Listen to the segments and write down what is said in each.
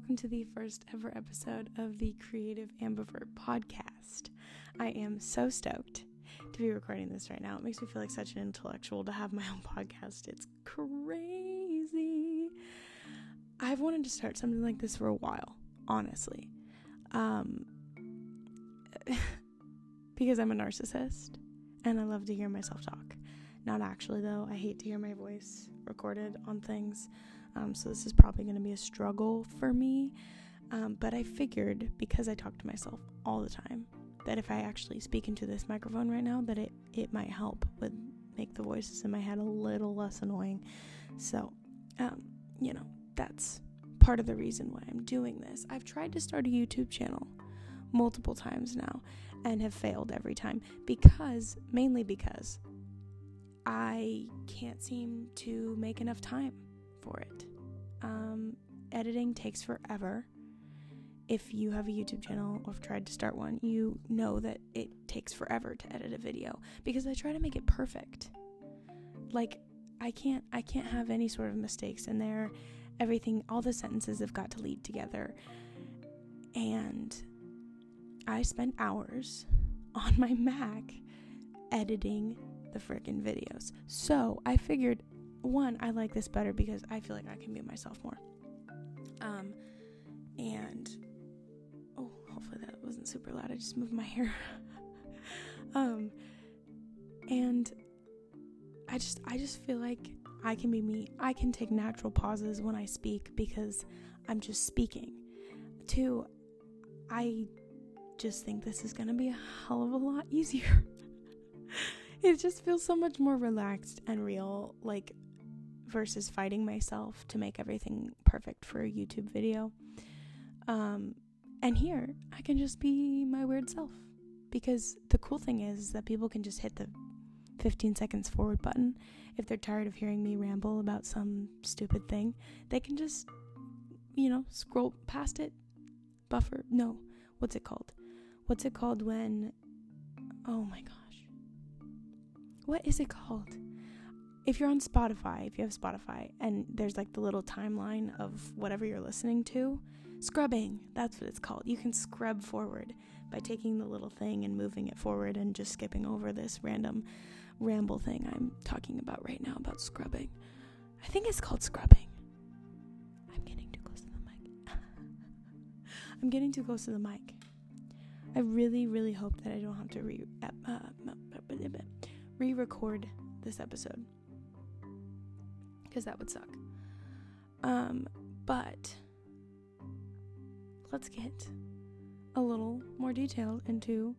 welcome to the first ever episode of the Creative Ambivert podcast. I am so stoked to be recording this right now. It makes me feel like such an intellectual to have my own podcast. It's crazy. I've wanted to start something like this for a while, honestly. Um, because I'm a narcissist and I love to hear myself talk. Not actually, though. I hate to hear my voice recorded on things. Um, so this is probably going to be a struggle for me. Um, but I figured because I talk to myself all the time that if I actually speak into this microphone right now, that it it might help with make the voices in my head a little less annoying. So, um, you know, that's part of the reason why I'm doing this. I've tried to start a YouTube channel multiple times now and have failed every time because mainly because I can't seem to make enough time for it. Um, editing takes forever. If you have a YouTube channel or have tried to start one, you know that it takes forever to edit a video because I try to make it perfect. Like I can't I can't have any sort of mistakes in there. Everything all the sentences have got to lead together. And I spent hours on my Mac editing the freaking videos. So I figured one, I like this better because I feel like I can be myself more. Um, and oh, hopefully that wasn't super loud. I just moved my hair. um, and I just, I just feel like I can be me. I can take natural pauses when I speak because I'm just speaking. Two, I just think this is gonna be a hell of a lot easier. it just feels so much more relaxed and real. Like versus fighting myself to make everything perfect for a YouTube video. Um, and here, I can just be my weird self. Because the cool thing is that people can just hit the 15 seconds forward button. If they're tired of hearing me ramble about some stupid thing, they can just, you know, scroll past it. Buffer. No. What's it called? What's it called when. Oh my gosh. What is it called? If you're on Spotify, if you have Spotify, and there's like the little timeline of whatever you're listening to, scrubbing, that's what it's called. You can scrub forward by taking the little thing and moving it forward and just skipping over this random ramble thing I'm talking about right now about scrubbing. I think it's called scrubbing. I'm getting too close to the mic. I'm getting too close to the mic. I really, really hope that I don't have to re uh, re-record this episode because that would suck. Um, but let's get a little more detailed into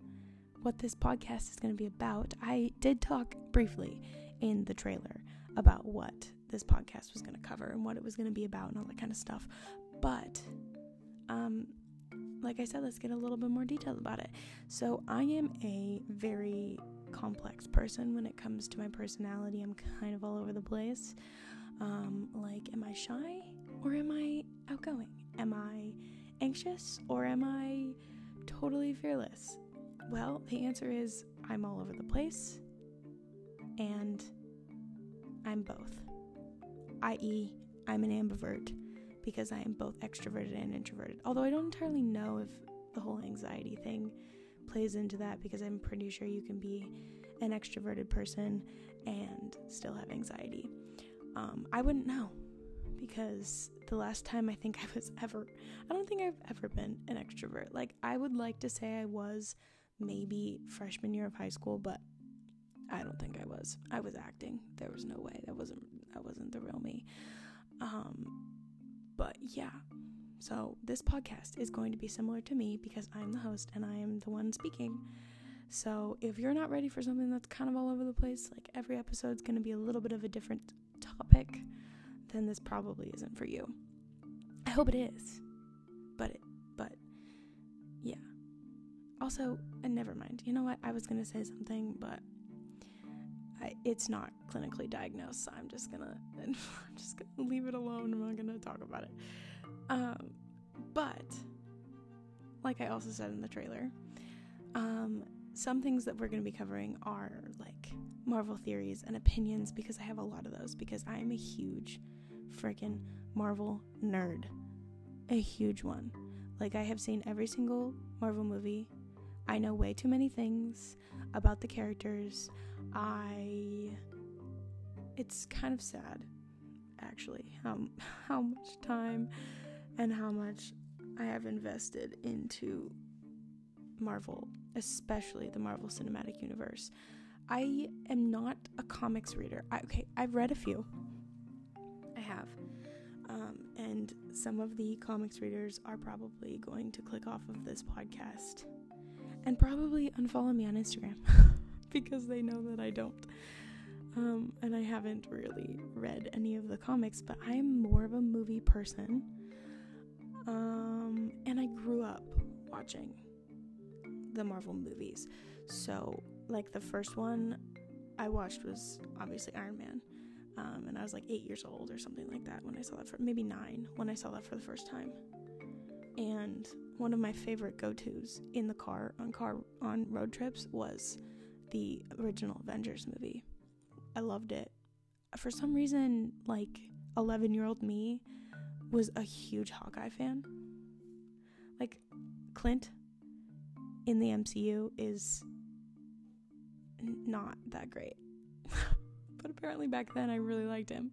what this podcast is going to be about. I did talk briefly in the trailer about what this podcast was going to cover and what it was going to be about and all that kind of stuff. But um like I said, let's get a little bit more detailed about it. So, I am a very complex person when it comes to my personality. I'm kind of all over the place. Um, like, am I shy or am I outgoing? Am I anxious or am I totally fearless? Well, the answer is I'm all over the place and I'm both. I.e., I'm an ambivert because I am both extroverted and introverted. Although I don't entirely know if the whole anxiety thing plays into that because I'm pretty sure you can be an extroverted person and still have anxiety. Um, I wouldn't know because the last time I think I was ever, I don't think I've ever been an extrovert. Like, I would like to say I was maybe freshman year of high school, but I don't think I was. I was acting. There was no way. That wasn't that wasn't the real me. Um but yeah. So this podcast is going to be similar to me because I'm the host and I am the one speaking. So if you're not ready for something that's kind of all over the place, like every episode's going to be a little bit of a different topic, then this probably isn't for you. I hope it is. But it, but yeah. Also, and never mind. You know what? I was going to say something, but I, it's not clinically diagnosed, so I'm just gonna I'm just gonna leave it alone. I'm not gonna talk about it. Um, but like I also said in the trailer, um, some things that we're gonna be covering are like Marvel theories and opinions because I have a lot of those because I am a huge freaking Marvel nerd. a huge one. Like, I have seen every single Marvel movie. I know way too many things about the characters. I. It's kind of sad, actually, how, how much time and how much I have invested into Marvel, especially the Marvel Cinematic Universe. I am not a comics reader. I, okay, I've read a few. I have. Um, and some of the comics readers are probably going to click off of this podcast and probably unfollow me on Instagram because they know that I don't. Um, and I haven't really read any of the comics, but I am more of a movie person. Um, and I grew up watching the Marvel movies. So, like, the first one I watched was obviously Iron Man. Um, and I was like eight years old or something like that when I saw that for maybe nine when I saw that for the first time. And one of my favorite go-tos in the car on car on road trips was the original Avengers movie. I loved it. For some reason, like 11 year old me was a huge Hawkeye fan. Like, Clint in the MCU is not that great. but apparently back then I really liked him.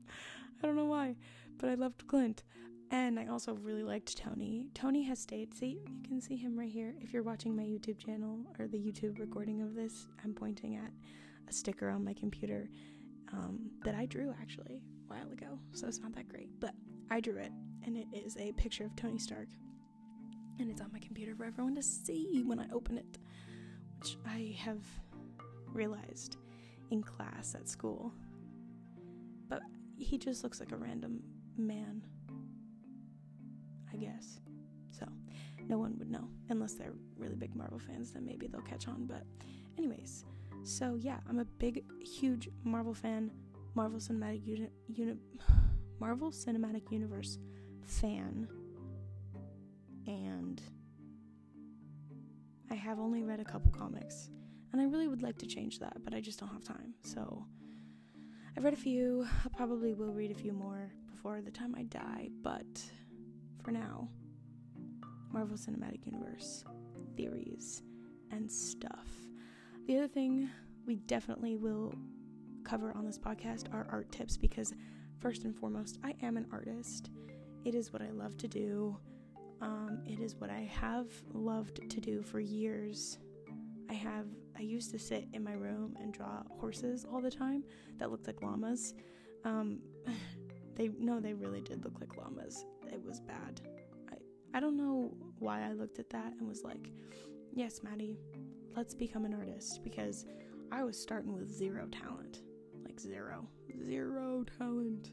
I don't know why, but I loved Clint. And I also really liked Tony. Tony has stayed. See, you can see him right here. If you're watching my YouTube channel or the YouTube recording of this, I'm pointing at a sticker on my computer um, that I drew actually a while ago. So it's not that great, but I drew it, and it is a picture of Tony Stark and it's on my computer for everyone to see when I open it, which I have realized in class at school. But he just looks like a random man, I guess. So, no one would know unless they're really big Marvel fans, then maybe they'll catch on. But, anyways, so yeah, I'm a big, huge Marvel fan, Marvel Cinematic Uni- Uni- Marvel Cinematic Universe fan and I have only read a couple comics, and I really would like to change that, but I just don't have time. So I've read a few. I probably will read a few more before the time I die, but for now, Marvel Cinematic Universe theories and stuff. The other thing we definitely will cover on this podcast are art tips because, first and foremost, I am an artist. It is what I love to do. Um, it is what I have loved to do for years. I have I used to sit in my room and draw horses all the time that looked like llamas. Um, they no, they really did look like llamas. It was bad. I I don't know why I looked at that and was like, "Yes, Madi, let's become an artist." Because I was starting with zero talent, like zero, zero talent.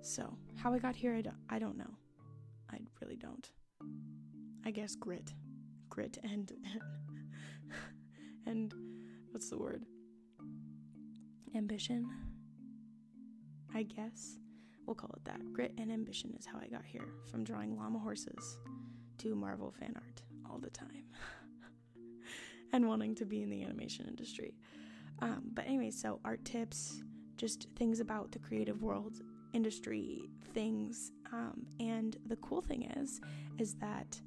So how I got here, I don't, I don't know. I really don't. I guess grit. Grit and and what's the word? Ambition. I guess. We'll call it that. Grit and ambition is how I got here from drawing llama horses to Marvel fan art all the time and wanting to be in the animation industry. Um, but anyway, so art tips, just things about the creative world, industry, things um, and the cool thing is, is that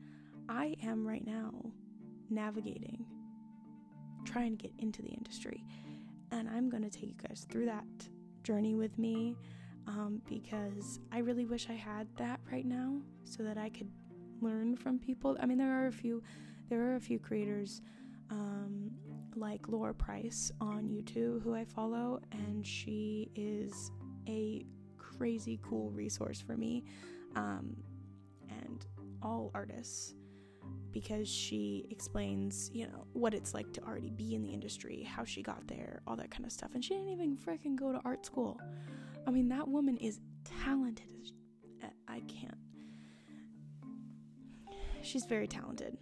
I am right now navigating, trying to get into the industry. And I'm going to take you guys through that journey with me um, because I really wish I had that right now so that I could learn from people. I mean, there are a few, there are a few creators um, like Laura Price on YouTube who I follow, and she is a crazy cool resource for me um, and all artists because she explains, you know, what it's like to already be in the industry, how she got there, all that kind of stuff. And she didn't even freaking go to art school. I mean, that woman is talented. I can't. She's very talented.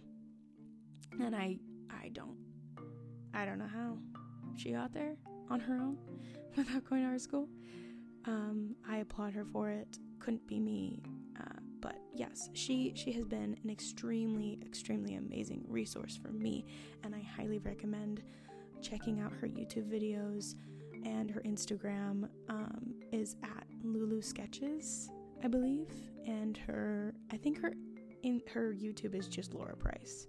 And I I don't I don't know how she got there on her own without going to art school. Um, I applaud her for it. Couldn't be me. Uh, but yes, she she has been an extremely extremely amazing resource for me, and I highly recommend checking out her YouTube videos and her Instagram um, is at Lulu Sketches. I believe, and her I think her in her YouTube is just Laura Price.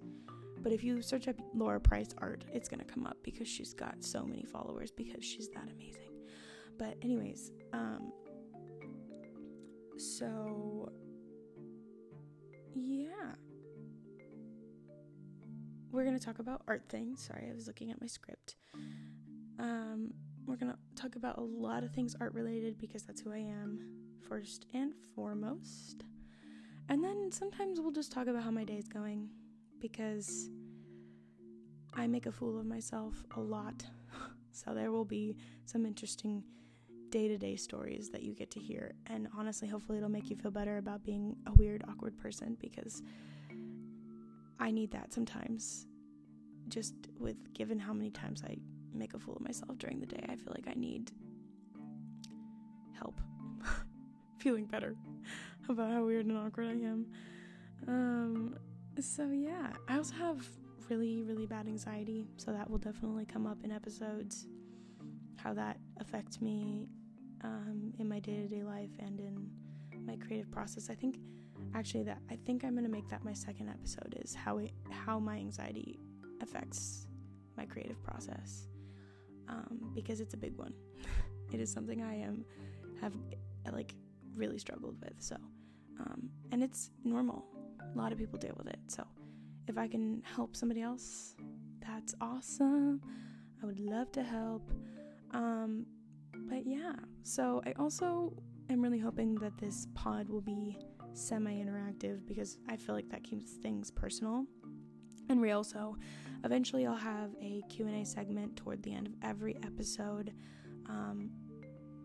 But if you search up Laura Price art, it's gonna come up because she's got so many followers because she's that amazing. But anyways, um, so yeah, we're gonna talk about art things. Sorry, I was looking at my script. Um, we're gonna talk about a lot of things art related because that's who I am first and foremost. And then sometimes we'll just talk about how my day's going because I make a fool of myself a lot. so there will be some interesting day to day stories that you get to hear. And honestly, hopefully, it'll make you feel better about being a weird, awkward person because I need that sometimes. Just with given how many times I make a fool of myself during the day, I feel like I need help feeling better about how weird and awkward I am. Um, so yeah, I also have really, really bad anxiety, so that will definitely come up in episodes. How that affects me um, in my day to day life and in my creative process. I think actually that I think I'm gonna make that my second episode is how it how my anxiety affects my creative process um, because it's a big one. it is something I am have like really struggled with. So um, and it's normal. A lot of people deal with it. So if I can help somebody else, that's awesome. I would love to help. Um, but yeah, so I also am really hoping that this pod will be semi interactive because I feel like that keeps things personal and real. So eventually I'll have a Q&A segment toward the end of every episode. Um,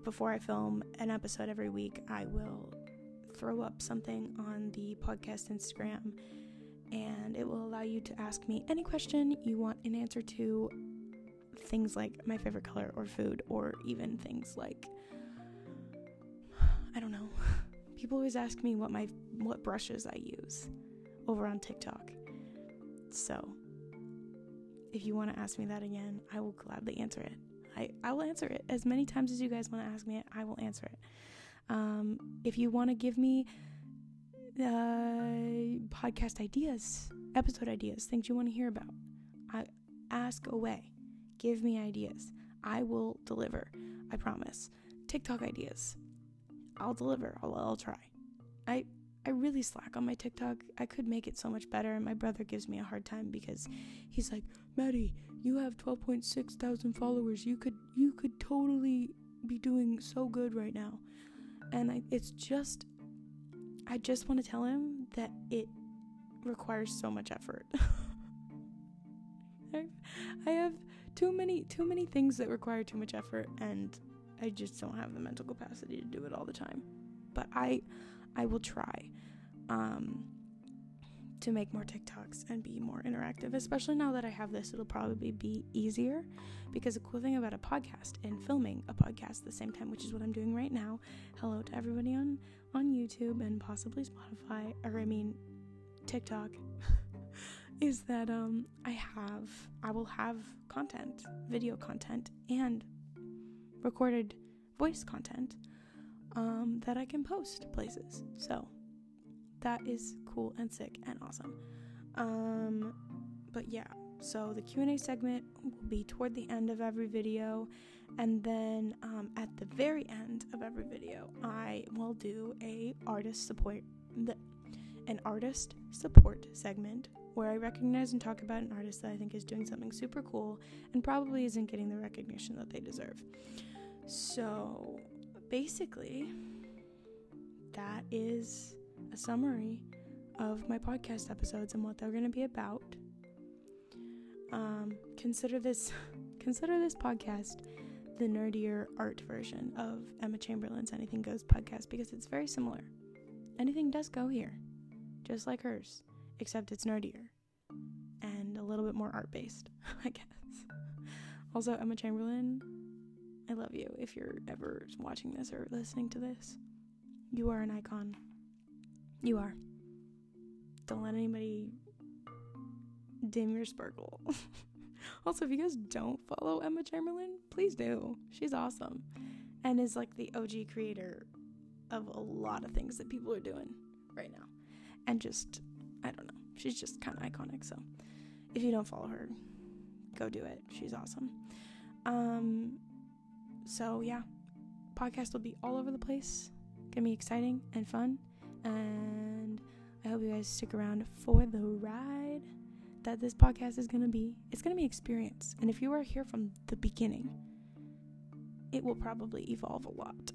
before I film an episode every week, I will throw up something on the podcast Instagram and it will allow you to ask me any question you want an answer to things like my favorite color or food or even things like I don't know. People always ask me what my what brushes I use over on TikTok. So, if you want to ask me that again, I will gladly answer it. I, I will answer it as many times as you guys want to ask me it. I will answer it. Um, if you want to give me uh, podcast ideas, episode ideas, things you want to hear about, I ask away. Give me ideas. I will deliver. I promise. TikTok ideas. I'll deliver. I'll, I'll try. I I really slack on my TikTok. I could make it so much better, and my brother gives me a hard time because he's like, Madi, you have 12.6 thousand followers. You could you could totally be doing so good right now and I, it's just I just want to tell him that it requires so much effort. I, I have too many too many things that require too much effort and I just don't have the mental capacity to do it all the time. But I I will try. Um to make more TikToks and be more interactive. Especially now that I have this, it'll probably be easier because the cool thing about a podcast and filming a podcast at the same time, which is what I'm doing right now. Hello to everybody on on YouTube and possibly Spotify, or I mean TikTok. is that um I have I will have content, video content and recorded voice content um that I can post places. So that is cool and sick and awesome. Um, but yeah, so the Q&A segment will be toward the end of every video and then um, at the very end of every video I will do a artist support an artist support segment where I recognize and talk about an artist that I think is doing something super cool and probably isn't getting the recognition that they deserve. So basically that is a summary of my podcast episodes and what they're going to be about. Um, consider this consider this podcast the nerdier art version of Emma Chamberlain's Anything Goes podcast because it's very similar. Anything does go here, just like hers, except it's nerdier and a little bit more art based, I guess. Also, Emma Chamberlain, I love you if you're ever watching this or listening to this. You are an icon. You are. Don't let anybody dim your sparkle. also, if you guys don't follow Emma Chamberlain, please do. She's awesome and is like the OG creator of a lot of things that people are doing right now. And just, I don't know. She's just kind of iconic. So if you don't follow her, go do it. She's awesome. Um, so yeah, podcast will be all over the place. Gonna be exciting and fun. And I hope you guys stick around for the ride that this podcast is gonna be. It's gonna be experience. And if you are here from the beginning, it will probably evolve a lot.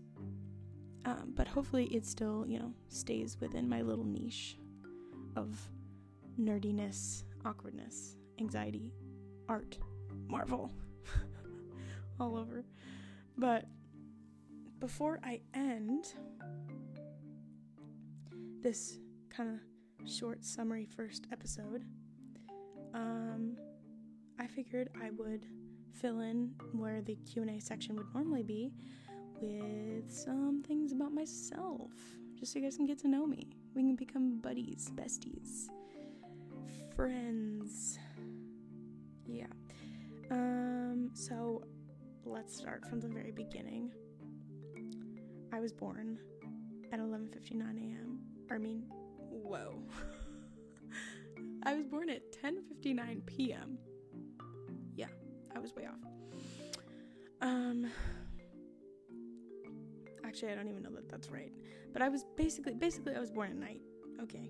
Um, but hopefully, it still, you know, stays within my little niche of nerdiness, awkwardness, anxiety, art, Marvel, all over. But before I end this kind of short summary first episode, um, I figured I would fill in where the Q&A section would normally be with some things about myself, just so you guys can get to know me. We can become buddies, besties, friends. Yeah. Um, so let's start from the very beginning. I was born at 11:59 a.m. I mean, whoa. I was born at 10:59 p.m. Yeah, I was way off. Um Actually, I don't even know that that's right. But I was basically basically I was born at night. Okay.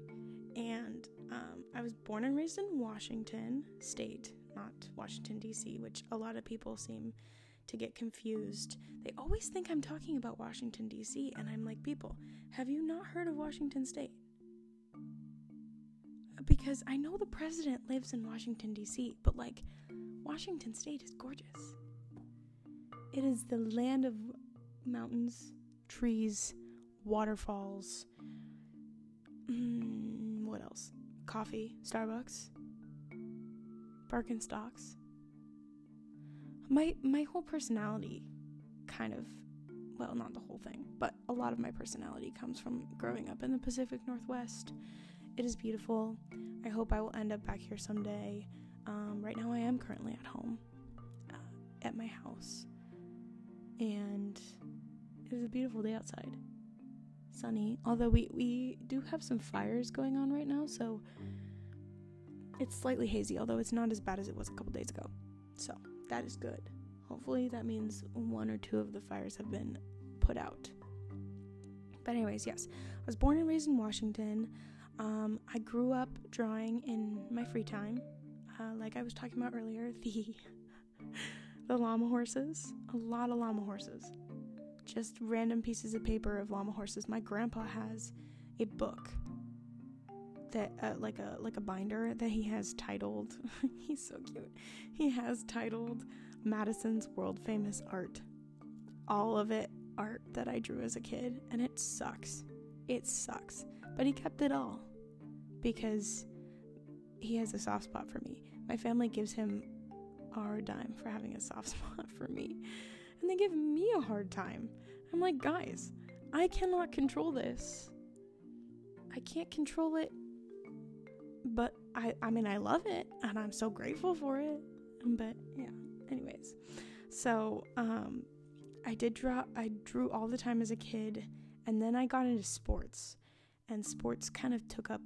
And um, I was born and raised in Washington State, not Washington D.C., which a lot of people seem to get confused. They always think I'm talking about Washington D.C., and I'm like, people, have you not heard of Washington State? Because I know the president lives in Washington D.C., but like, Washington State is gorgeous. It is the land of mountains, trees, waterfalls. Mm, what else? Coffee, Starbucks, Birkenstocks. My my whole personality kind of well, not the whole thing, but a lot of my personality comes from growing up in the Pacific Northwest. It is beautiful. I hope I will end up back here someday. Um, right now, I am currently at home, uh, at my house, and it is a beautiful day outside. Sunny, although we, we do have some fires going on right now, so it's slightly hazy, although it's not as bad as it was a couple days ago. So that is good. Hopefully, that means one or two of the fires have been put out. But, anyways, yes, I was born and raised in Washington. Um, I grew up drawing in my free time. Uh, like I was talking about earlier, the the llama horses, a lot of llama horses just random pieces of paper of llama horses. My grandpa has a book that uh, like a like a binder that he has titled he's so cute. He has titled Madison's world famous art. All of it art that I drew as a kid and it sucks. It sucks. But he kept it all because he has a soft spot for me. My family gives him our dime for having a soft spot for me and they give me a hard time. I'm like, guys, I cannot control this. I can't control it, but I I mean I love it and I'm so grateful for it. But yeah, anyways. So, um I did draw I drew all the time as a kid and then I got into sports. And sports kind of took up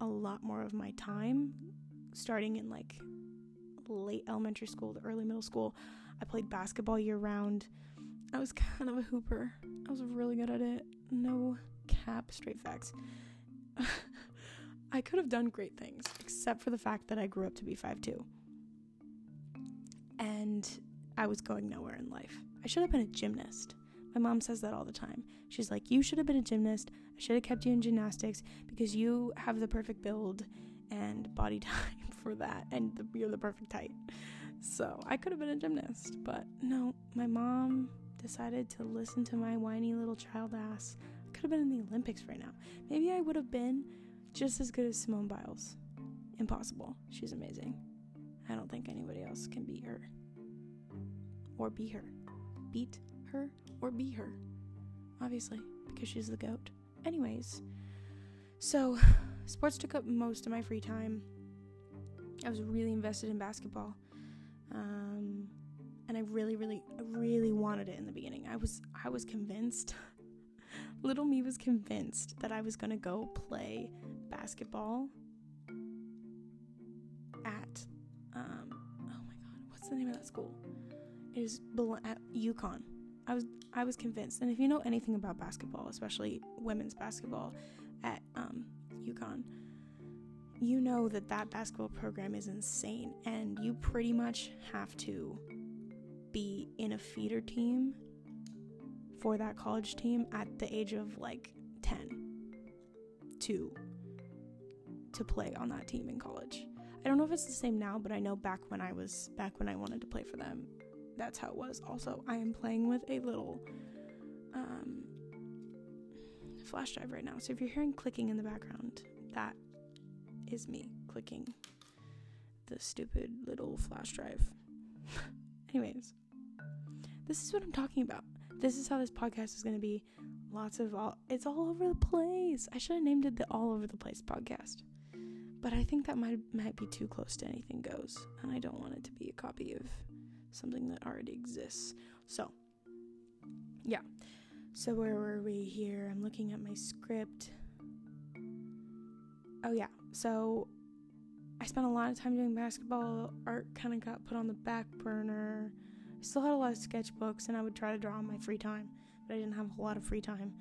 a lot more of my time starting in like late elementary school to early middle school. I played basketball year round. I was kind of a hooper. I was really good at it. No cap, straight facts. I could have done great things, except for the fact that I grew up to be 5'2. And I was going nowhere in life. I should have been a gymnast. My mom says that all the time. She's like, You should have been a gymnast. I should have kept you in gymnastics because you have the perfect build and body type for that, and the, you're the perfect height. So I could have been a gymnast, but no, my mom decided to listen to my whiny little child ass. I could have been in the Olympics right now. Maybe I would have been just as good as Simone Biles. Impossible. She's amazing. I don't think anybody else can beat her. Or be her. Beat her or be her. Obviously, because she's the goat. Anyways, so sports took up most of my free time. I was really invested in basketball. Um, and I really, really, really wanted it in the beginning. I was, I was convinced. little me was convinced that I was to go play basketball at um oh my god, what's the name of that school? It is at UConn. I was I was convinced. And if you know anything about basketball, especially women's basketball at um UConn, you know that that basketball program is insane and you pretty much have to be in a feeder team for that college team at the age of like 10 to to play on that team in college. I don't know if it's the same now, but I know back when I was back when I wanted to play for them, that's how it was. Also, I am playing with a little um, flash drive right now. So if you're hearing clicking in the background, that is me clicking the stupid little flash drive. Anyways, this is what I'm talking about. This is how this podcast is going to be. Lots of all, it's all over the place. I should have named it the All Over the Place podcast. But I think that might might be too close to anything goes, and I don't want it to be a copy of something that already exists. So, yeah. So where were we here? I'm looking at my script. Oh yeah. So I spent a lot of time doing basketball. Art kind of got put on the back burner. I still had a lot of sketchbooks, and I would try to draw in my free time, but I didn't have a whole lot of free time.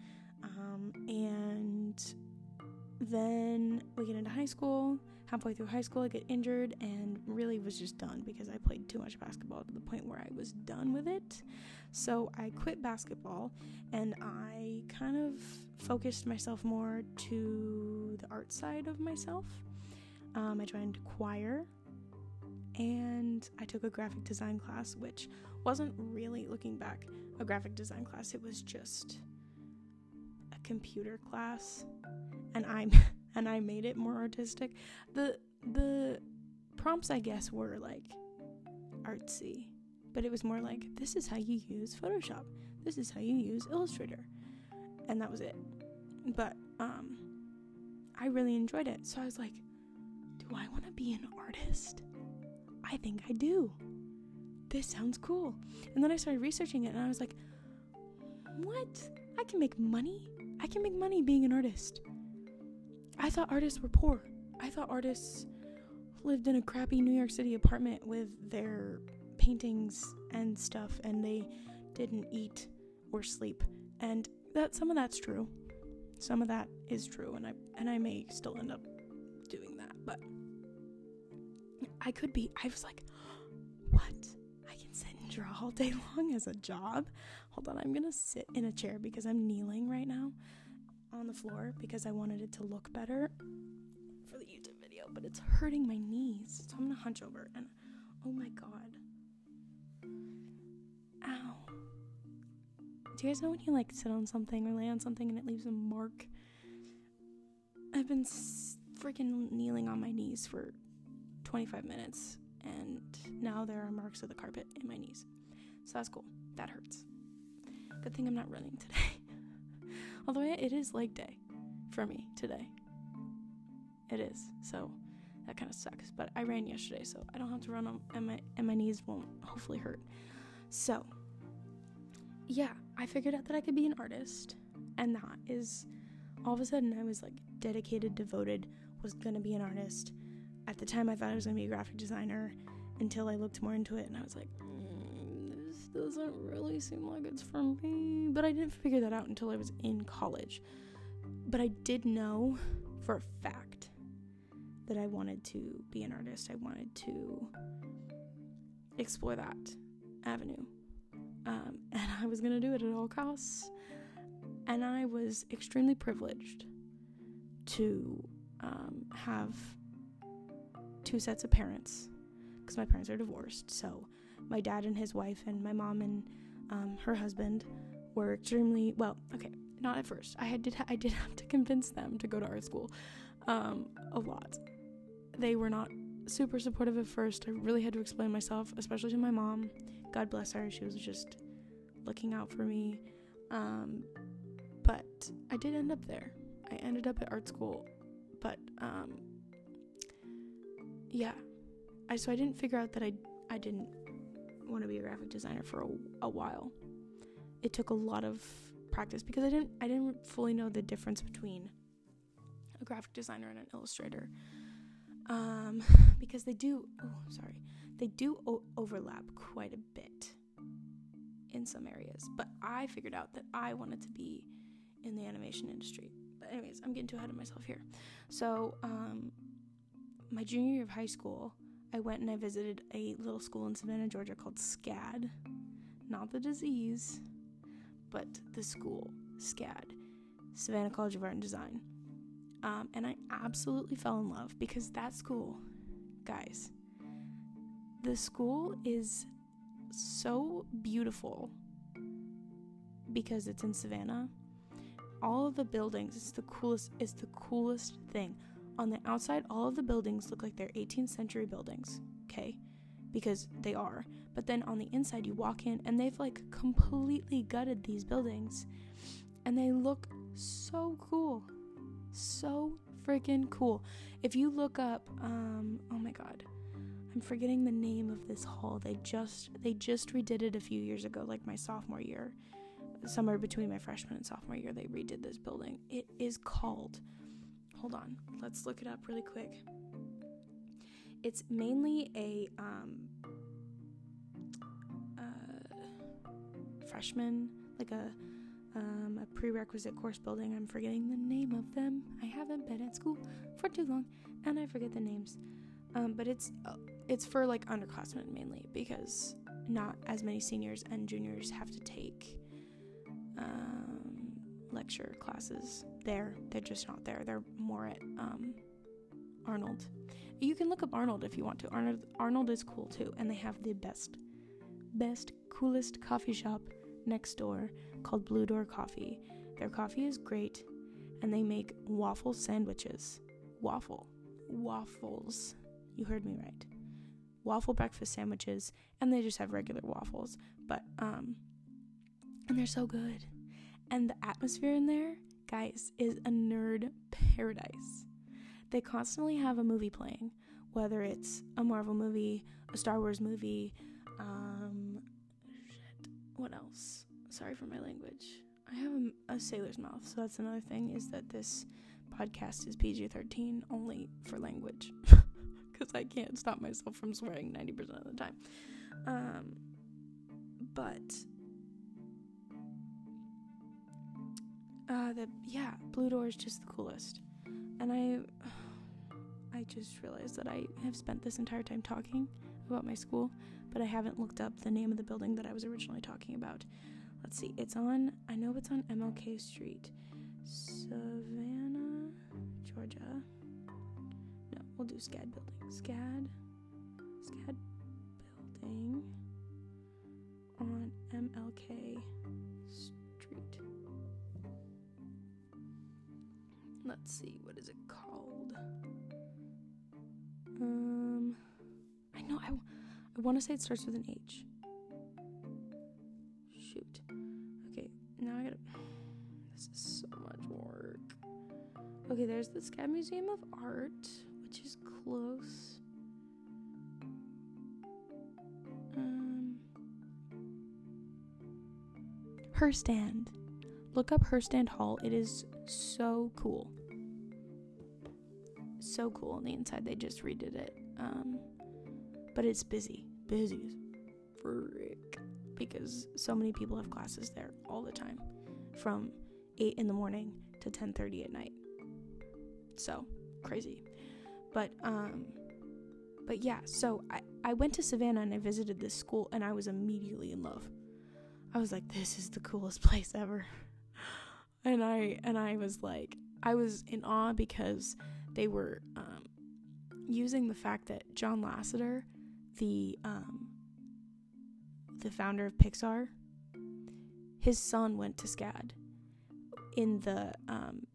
Um, and then we get into high school. Halfway through high school, I get injured and really was just done because I played too much basketball to the point where I was done with it. So I quit basketball and I kind of focused myself more to the art side of myself. Um, I joined choir and I took a graphic design class, which wasn't really looking back a graphic design class, it was just a computer class and I and I made it more artistic. The the prompts I guess were like artsy, but it was more like this is how you use Photoshop. This is how you use Illustrator. And that was it. But um I really enjoyed it. So I was like, do I want to be an artist? I think I do. This sounds cool. And then I started researching it and I was like, what? I can make money. I can make money being an artist. I thought artists were poor. I thought artists lived in a crappy New York City apartment with their paintings and stuff and they didn't eat or sleep. And that some of that's true. Some of that is true and I and I may still end up doing that, but I could be I was like, what? I can sit and draw all day long as a job? Hold on, I'm gonna sit in a chair because I'm kneeling right now on the floor because I wanted it to look better for the YouTube video, but it's hurting my knees. So I'm gonna hunch over and oh my god. Ow. Do you guys know when you like sit on something or lay on something and it leaves a mark? I've been s- freaking kneeling on my knees for 25 minutes and now there are marks of the carpet in my knees. So that's cool. That hurts. Good thing I'm not running today. Although it is leg day for me today. It is. So that kind of sucks. But I ran yesterday, so I don't have to run on, and my and my knees won't hopefully hurt. So yeah, I figured out that I could be an artist, and that is all of a sudden I was like dedicated, devoted, was gonna be an artist. At the time, I thought I was gonna be a graphic designer until I looked more into it, and I was like, doesn't really seem like it's for me. But I didn't figure that out until I was in college. But I did know for a fact that I wanted to be an artist. I wanted to explore that avenue. Um, and I was going to do it at all costs. And I was extremely privileged to um, have two sets of parents because my parents are divorced. So my dad and his wife and my mom and um, her husband were extremely well. Okay, not at first. I did I did have to convince them to go to art school um, a lot. They were not super supportive at first. I really had to explain myself, especially to my mom. God bless her. She was just looking out for me. Um, but I did end up there. I ended up at art school, but um, yeah. I so I didn't figure out that I I didn't want to be a graphic designer for a, a while. It took a lot of practice because I didn't I didn't fully know the difference between a graphic designer and an illustrator. Um, because they do oh sorry they do o- overlap quite a bit in some areas. But I figured out that I wanted to be in the animation industry. But anyways, I'm getting too ahead of myself here. So um, my junior year of high school, I went and I visited a little school in Savannah, Georgia called SCAD. Not the disease, but the school, SCAD, Savannah College of Art and Design. Um, and I absolutely fell in love because that school, guys, the school is so beautiful because it's in Savannah. All of the buildings, it's the coolest, it's the coolest thing. On the outside, all of the buildings look like they're 18th century buildings, okay? Because they are. But then on the inside, you walk in and they've like completely gutted these buildings and they look so cool. So freaking cool. If you look up, um, oh my god, I'm forgetting the name of this hall. They just they just redid it a few years ago, like my sophomore year. Somewhere between my freshman and sophomore year, they redid this building. It is called hold on, let's look it up really quick. It's mainly a um, uh, freshman, like a um, a prerequisite course building. I'm forgetting the name of them. I haven't been at school for too long, and I forget the names. Um, but it's uh, it's for like underclassmen mainly because not as many seniors and juniors have to take um, lecture classes there. They're just not there. They're more at um, Arnold. You can look up Arnold if you want to. Arnold Arnold is cool too, and they have the best, best, coolest coffee shop next door called Blue Door Coffee. Their coffee is great, and they make waffle sandwiches. Waffle, waffles. You heard me right waffle breakfast sandwiches, and they just have regular waffles. But, um, and they're so good. And the atmosphere in there, guys, is a nerd paradise. They constantly have a movie playing, whether it's a Marvel movie, a Star Wars movie, um, shit, what else? Sorry for my language. I have a, a sailor's mouth, so that's another thing is that this podcast is PG 13 only for language. because I can't stop myself from swearing 90% of the time. Um, but uh, the yeah, Blue Door is just the coolest, and I I just realized that I have spent this entire time talking about my school, but I haven't looked up the name of the building that I was originally talking about. Let's see, it's on. I know it's on MLK Street, Savannah, Georgia. No, we'll do SCAD building. SCAD SCAD building on MLK Let's see, what is it called? Um, I know I, I want to say it starts with an H. Shoot. Okay, now I gotta. This is so much work. Okay, there's the SCAD Museum of Art which is close. Um, her stand. Look up her stand hall. It is so cool. So cool on the inside. They just redid it. Um, but it's busy. Busy as frick. Because so many people have classes there all the time. From 8 in the morning to 10:30 at night. So, crazy. But um but yeah, so I, I went to Savannah and I visited this school and I was immediately in love. I was like, this is the coolest place ever. And I and I was like I was in awe because they were um, using the fact that John Lasseter, the um, the founder of Pixar, his son went to SCAD in the um,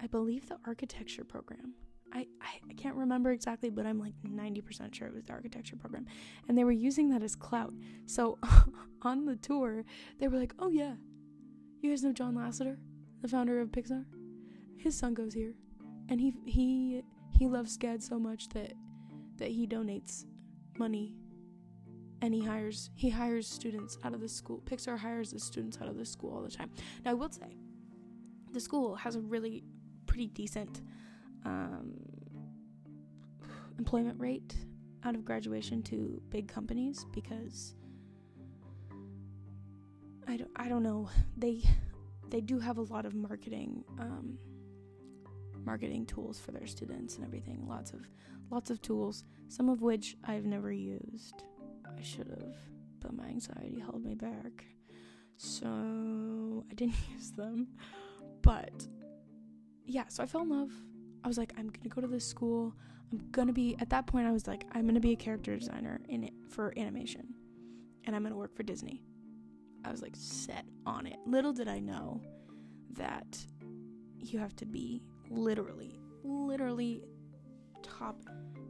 I believe the architecture program. I, I, I can't remember exactly, but I'm like 90% sure it was the architecture program. And they were using that as clout. So on the tour, they were like, oh yeah, you guys know John Lasseter, the founder of Pixar? His son goes here. And he he he loves SCAD so much that that he donates money and he hires he hires students out of the school. Pixar hires the students out of the school all the time. Now I will say, the school has a really pretty decent um, employment rate out of graduation to big companies because I don't I don't know they they do have a lot of marketing um, marketing tools for their students and everything lots of lots of tools some of which I've never used I should have, but my anxiety held me back. So I didn't use them. But yeah, so I fell in love. I was like, I'm gonna go to this school. I'm gonna be at that point I was like, I'm gonna be a character designer in for animation. And I'm gonna work for Disney. I was like set on it. Little did I know that you have to be literally, literally top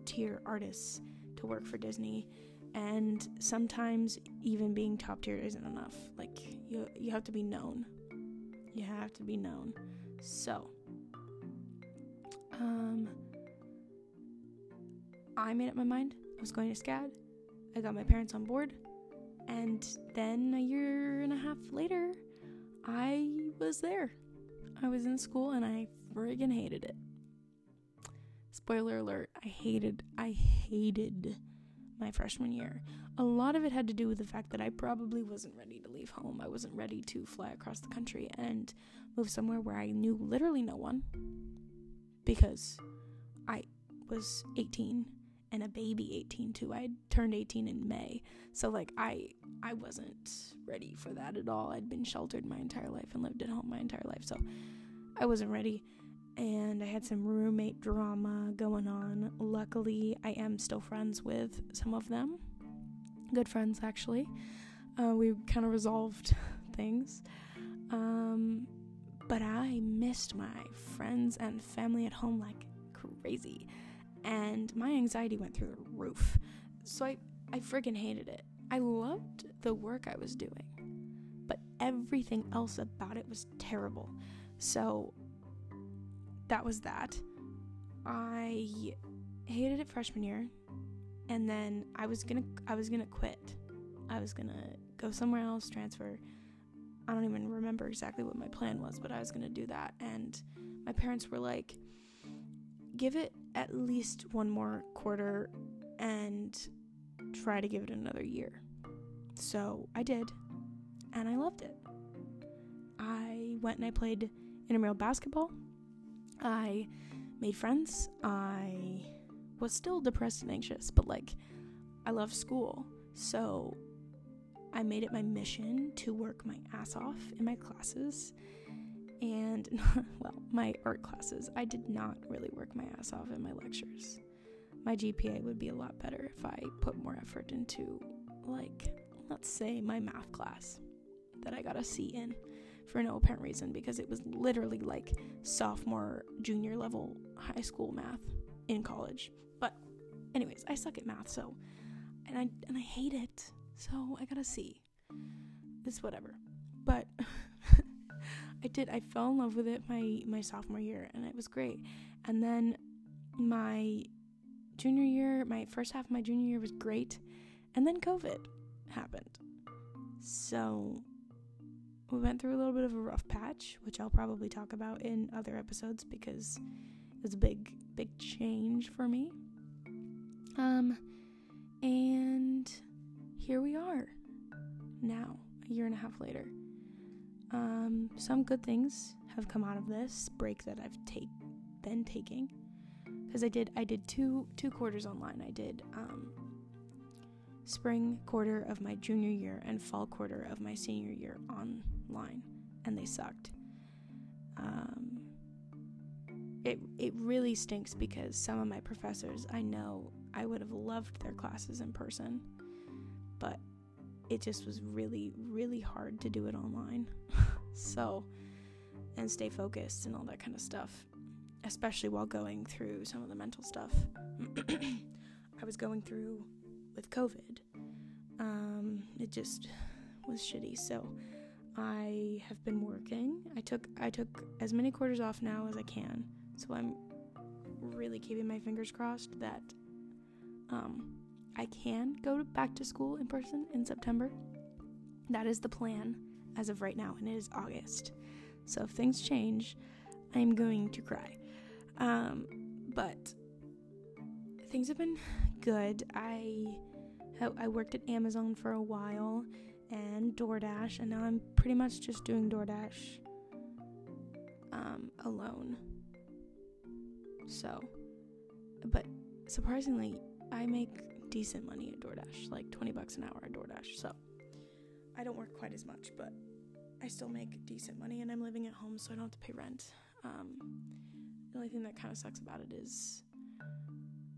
tier artists to work for Disney. And sometimes even being top tier isn't enough. Like you you have to be known. You have to be known. So um i made up my mind. I was going to SCAD. I got my parents on board and then a year and a half later i was there i was in school and i friggin hated it spoiler alert i hated i hated my freshman year. A lot of it had to do with the fact that I probably wasn't ready to leave home. I wasn't ready to fly across the country and move somewhere where I knew literally no one because I was 18 and a baby 18 too. I turned 18 in May. So like I I wasn't ready for that at all. I'd been sheltered my entire life and lived at home my entire life. So I wasn't ready and I had some roommate drama going on. Luckily, I am still friends with some of them. Good friends, actually. Uh, we kind of resolved things. Um, but I missed my friends and family at home like crazy. And my anxiety went through the roof. So I, I friggin' hated it. I loved the work I was doing, but everything else about it was terrible. So that was that. I hated it freshman year, and then I was gonna I was gonna quit. I was gonna go somewhere else, transfer. I don't even remember exactly what my plan was, but I was gonna do that. And my parents were like, "Give it at least one more quarter, and try to give it another year." So I did, and I loved it. I went and I played intramural basketball I made friends. I was still depressed and anxious, but like I love school. So I made it my mission to work my ass off in my classes. And, well, my art classes. I did not really work my ass off in my lectures. My GPA would be a lot better if I put more effort into, like, let's say my math class that I got a C in for no apparent reason because it was literally like sophomore, junior level high school math in college. But anyways, I suck at math, so and I and I hate it. So I got a C. It's whatever. But I did I fell in love with it my my sophomore year and it was great. And then my junior year, my first half of my junior year was great. And then COVID happened. So we went through a little bit of a rough patch, which I'll probably talk about in other episodes because it was a big, big change for me. Um, and here we are now, a year and a half later. Um, some good things have come out of this break that I've take been taking because I did I did two two quarters online. I did um, spring quarter of my junior year and fall quarter of my senior year online, and they sucked. Um, it it really stinks because some of my professors I know I would have loved their classes in person, but it just was really really hard to do it online. so, and stay focused and all that kind of stuff, especially while going through some of the mental stuff I was going through with COVID. Um, it just was shitty. So I have been working. I took I took as many quarters off now as I can. So I'm really keeping my fingers crossed that um, I can go to back to school in person in September. That is the plan as of right now, and it is August. So if things change, I'm going to cry. Um, but things have been good. I I worked at Amazon for a while and DoorDash, and now I'm pretty much just doing DoorDash um, alone. So, but surprisingly, I make decent money at DoorDash, like 20 bucks an hour at DoorDash. So, I don't work quite as much, but I still make decent money, and I'm living at home, so I don't have to pay rent. Um, the only thing that kind of sucks about it is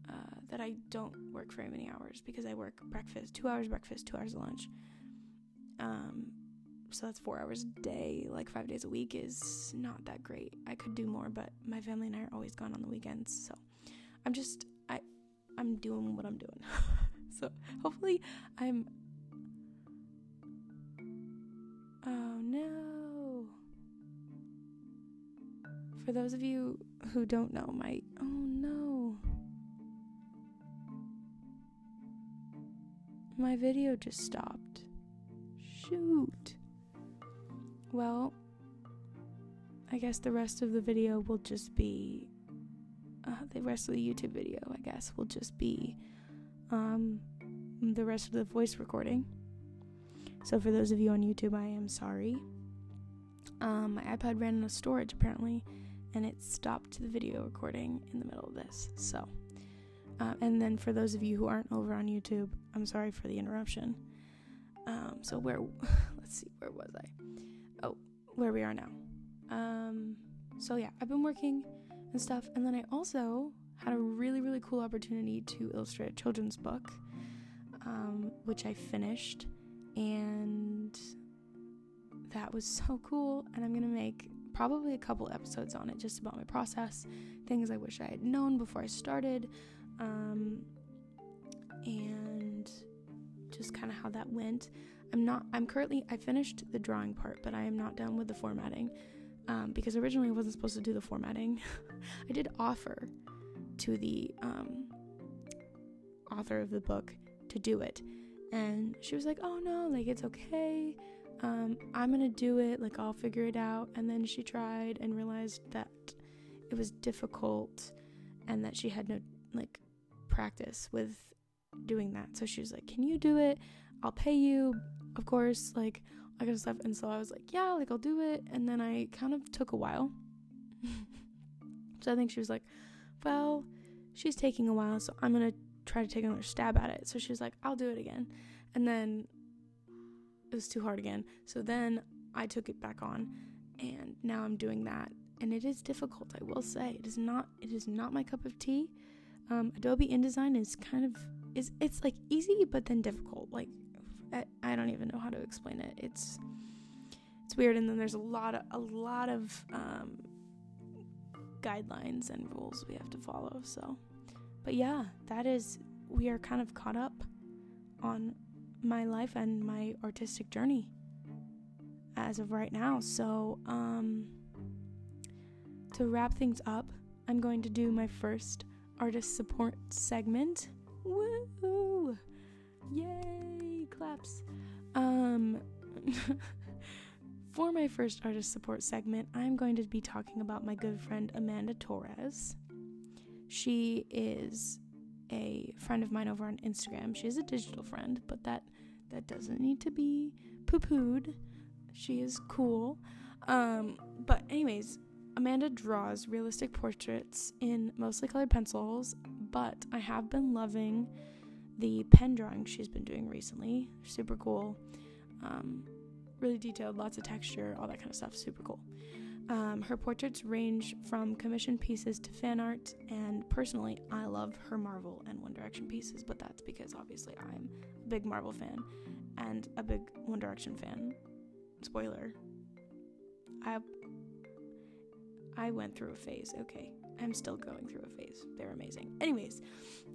uh, that I don't work very many hours because I work breakfast, two hours breakfast, two hours lunch. Um, so that's four hours a day, like five days a week, is not that great. I could do more, but my family and I are always gone on the weekends, so I'm just I'm doing what I'm doing. so hopefully I'm. Oh no! For those of you who don't know, my oh no. My video just stopped. Shoot. Well, I guess the rest of the video will just be. Uh, the rest of the YouTube video, I guess, will just be um, the rest of the voice recording. So, for those of you on YouTube, I am sorry. Um, my iPad ran out of storage apparently, and it stopped the video recording in the middle of this. So, uh, and then for those of you who aren't over on YouTube, I'm sorry for the interruption. Um, so where, let's see, where was I? Oh, where we are now. Um, so yeah, I've been working and stuff, and then I also had a really really cool opportunity to illustrate a children's book, um, which I finished, and that was so cool. And I'm gonna make probably a couple episodes on it, just about my process, things I wish I had known before I started, um, and just kind of how that went. I'm not, I'm currently, I finished the drawing part, but I am not done with the formatting um, because originally I wasn't supposed to do the formatting. I did offer to the um, author of the book to do it, and she was like, oh no, like it's okay. Um, I'm gonna do it, like I'll figure it out. And then she tried and realized that it was difficult and that she had no like practice with doing that. So she was like, Can you do it? I'll pay you, of course, like I kind of stuff. And so I was like, Yeah, like I'll do it. And then I kind of took a while. so I think she was like, Well, she's taking a while, so I'm gonna try to take another stab at it. So she was like, I'll do it again. And then it was too hard again. So then I took it back on and now I'm doing that. And it is difficult, I will say. It is not it is not my cup of tea. Um, Adobe InDesign is kind of is it's like easy but then difficult. Like I, don't even know how to explain it. It's it's weird and then there's a lot of a lot of um, guidelines and rules we have to follow. So, but yeah, that is we are kind of caught up on my life and my artistic journey as of right now. So, um, to wrap things up, I'm going to do my first artist support segment. Woo! Yay! Um, for my first artist support segment, I'm going to be talking about my good friend Amanda Torres. She is a friend of mine over on Instagram. She is a digital friend, but that that doesn't need to be poo-pooed. She is cool. Um, but anyways, Amanda draws realistic portraits in mostly colored pencils, but I have been loving the pen drawing she's been doing recently. Super cool. Um, really detailed, lots of texture, all that kind of stuff. Super cool. Um, her portraits range from commissioned pieces to fan art, and personally, I love her Marvel and One Direction pieces, but that's because obviously I'm a big Marvel fan and a big One Direction fan. Spoiler. I I went through a phase. Okay. I'm still going through a phase. They're amazing. Anyways,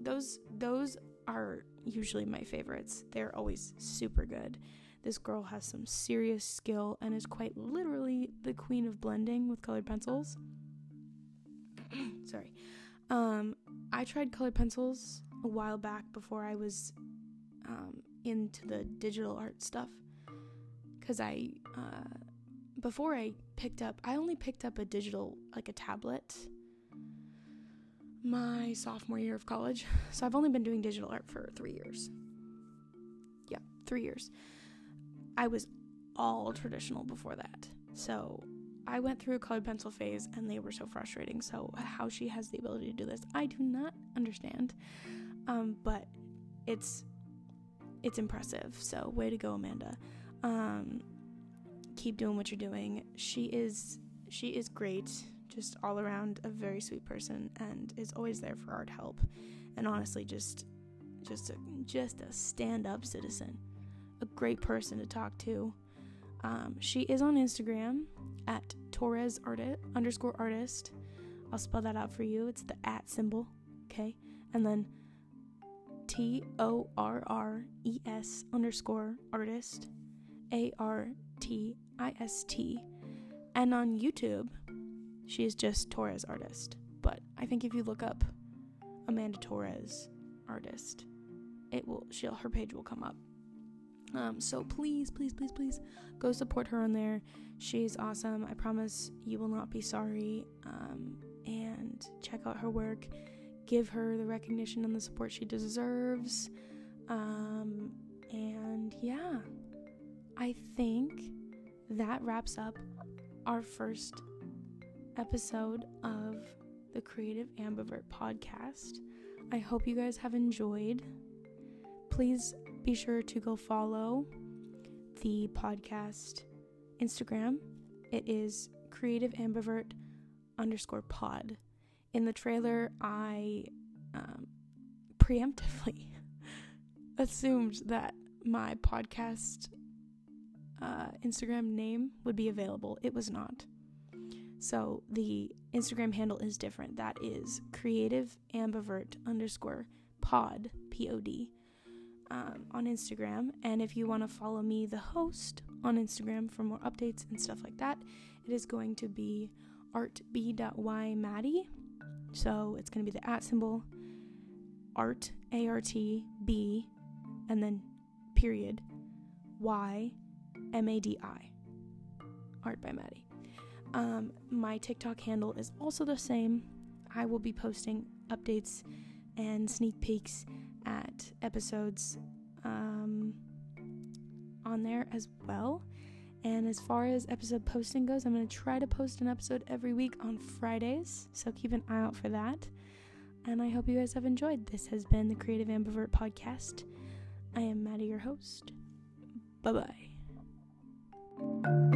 those those are usually my favorites. They're always super good. This girl has some serious skill and is quite literally the queen of blending with colored pencils. Sorry. Um, I tried colored pencils a while back before I was um, into the digital art stuff. Because I, uh, before I picked up, I only picked up a digital, like a tablet, my sophomore year of college. So I've only been doing digital art for three years. Yeah, three years. I was all traditional before that. So I went through a colored pencil phase and they were so frustrating. So, how she has the ability to do this, I do not understand. Um, but it's it's impressive. So, way to go, Amanda. Um, keep doing what you're doing. She is she is great, just all around a very sweet person and is always there for art help. And honestly, just just a, just a stand-up citizen. A great person to talk to. Um, she is on Instagram at Torres artist underscore artist. I'll spell that out for you. It's the at symbol, okay? And then T O R R E S underscore artist, A R T I S T. And on YouTube, she is just Torres artist. But I think if you look up Amanda Torres artist, it will she'll her page will come up. Um, so please, please, please, please go support her on there. She's awesome. I promise you will not be sorry. Um, and check out her work. Give her the recognition and the support she deserves. Um, and yeah, I think that wraps up our first episode of the Creative Ambivert podcast. I hope you guys have enjoyed. Please be sure to go follow the podcast Instagram. It is creative ambivert underscore pod. In the trailer, I um, preemptively assumed that my podcast uh, Instagram name would be available. It was not. So the Instagram handle is different. That is creative ambivert underscore pod, P O D um, on Instagram. And if you want to follow me, the host, on Instagram for more updates and stuff like that, it is going to be artb.ymadi. So it's going to be the at symbol, art, A R T, B, and then period, Y, M A D I. Art by Madi. Um, my TikTok handle is also the same. I will be posting updates and sneak peeks at episodes um, on there as well. And as far as episode posting goes, I'm going to try to post an episode every week on Fridays, so keep an eye out for that. And I hope you guys have enjoyed. This has been the Creative Ambivert Podcast. I am Madi, your host. Bye bye.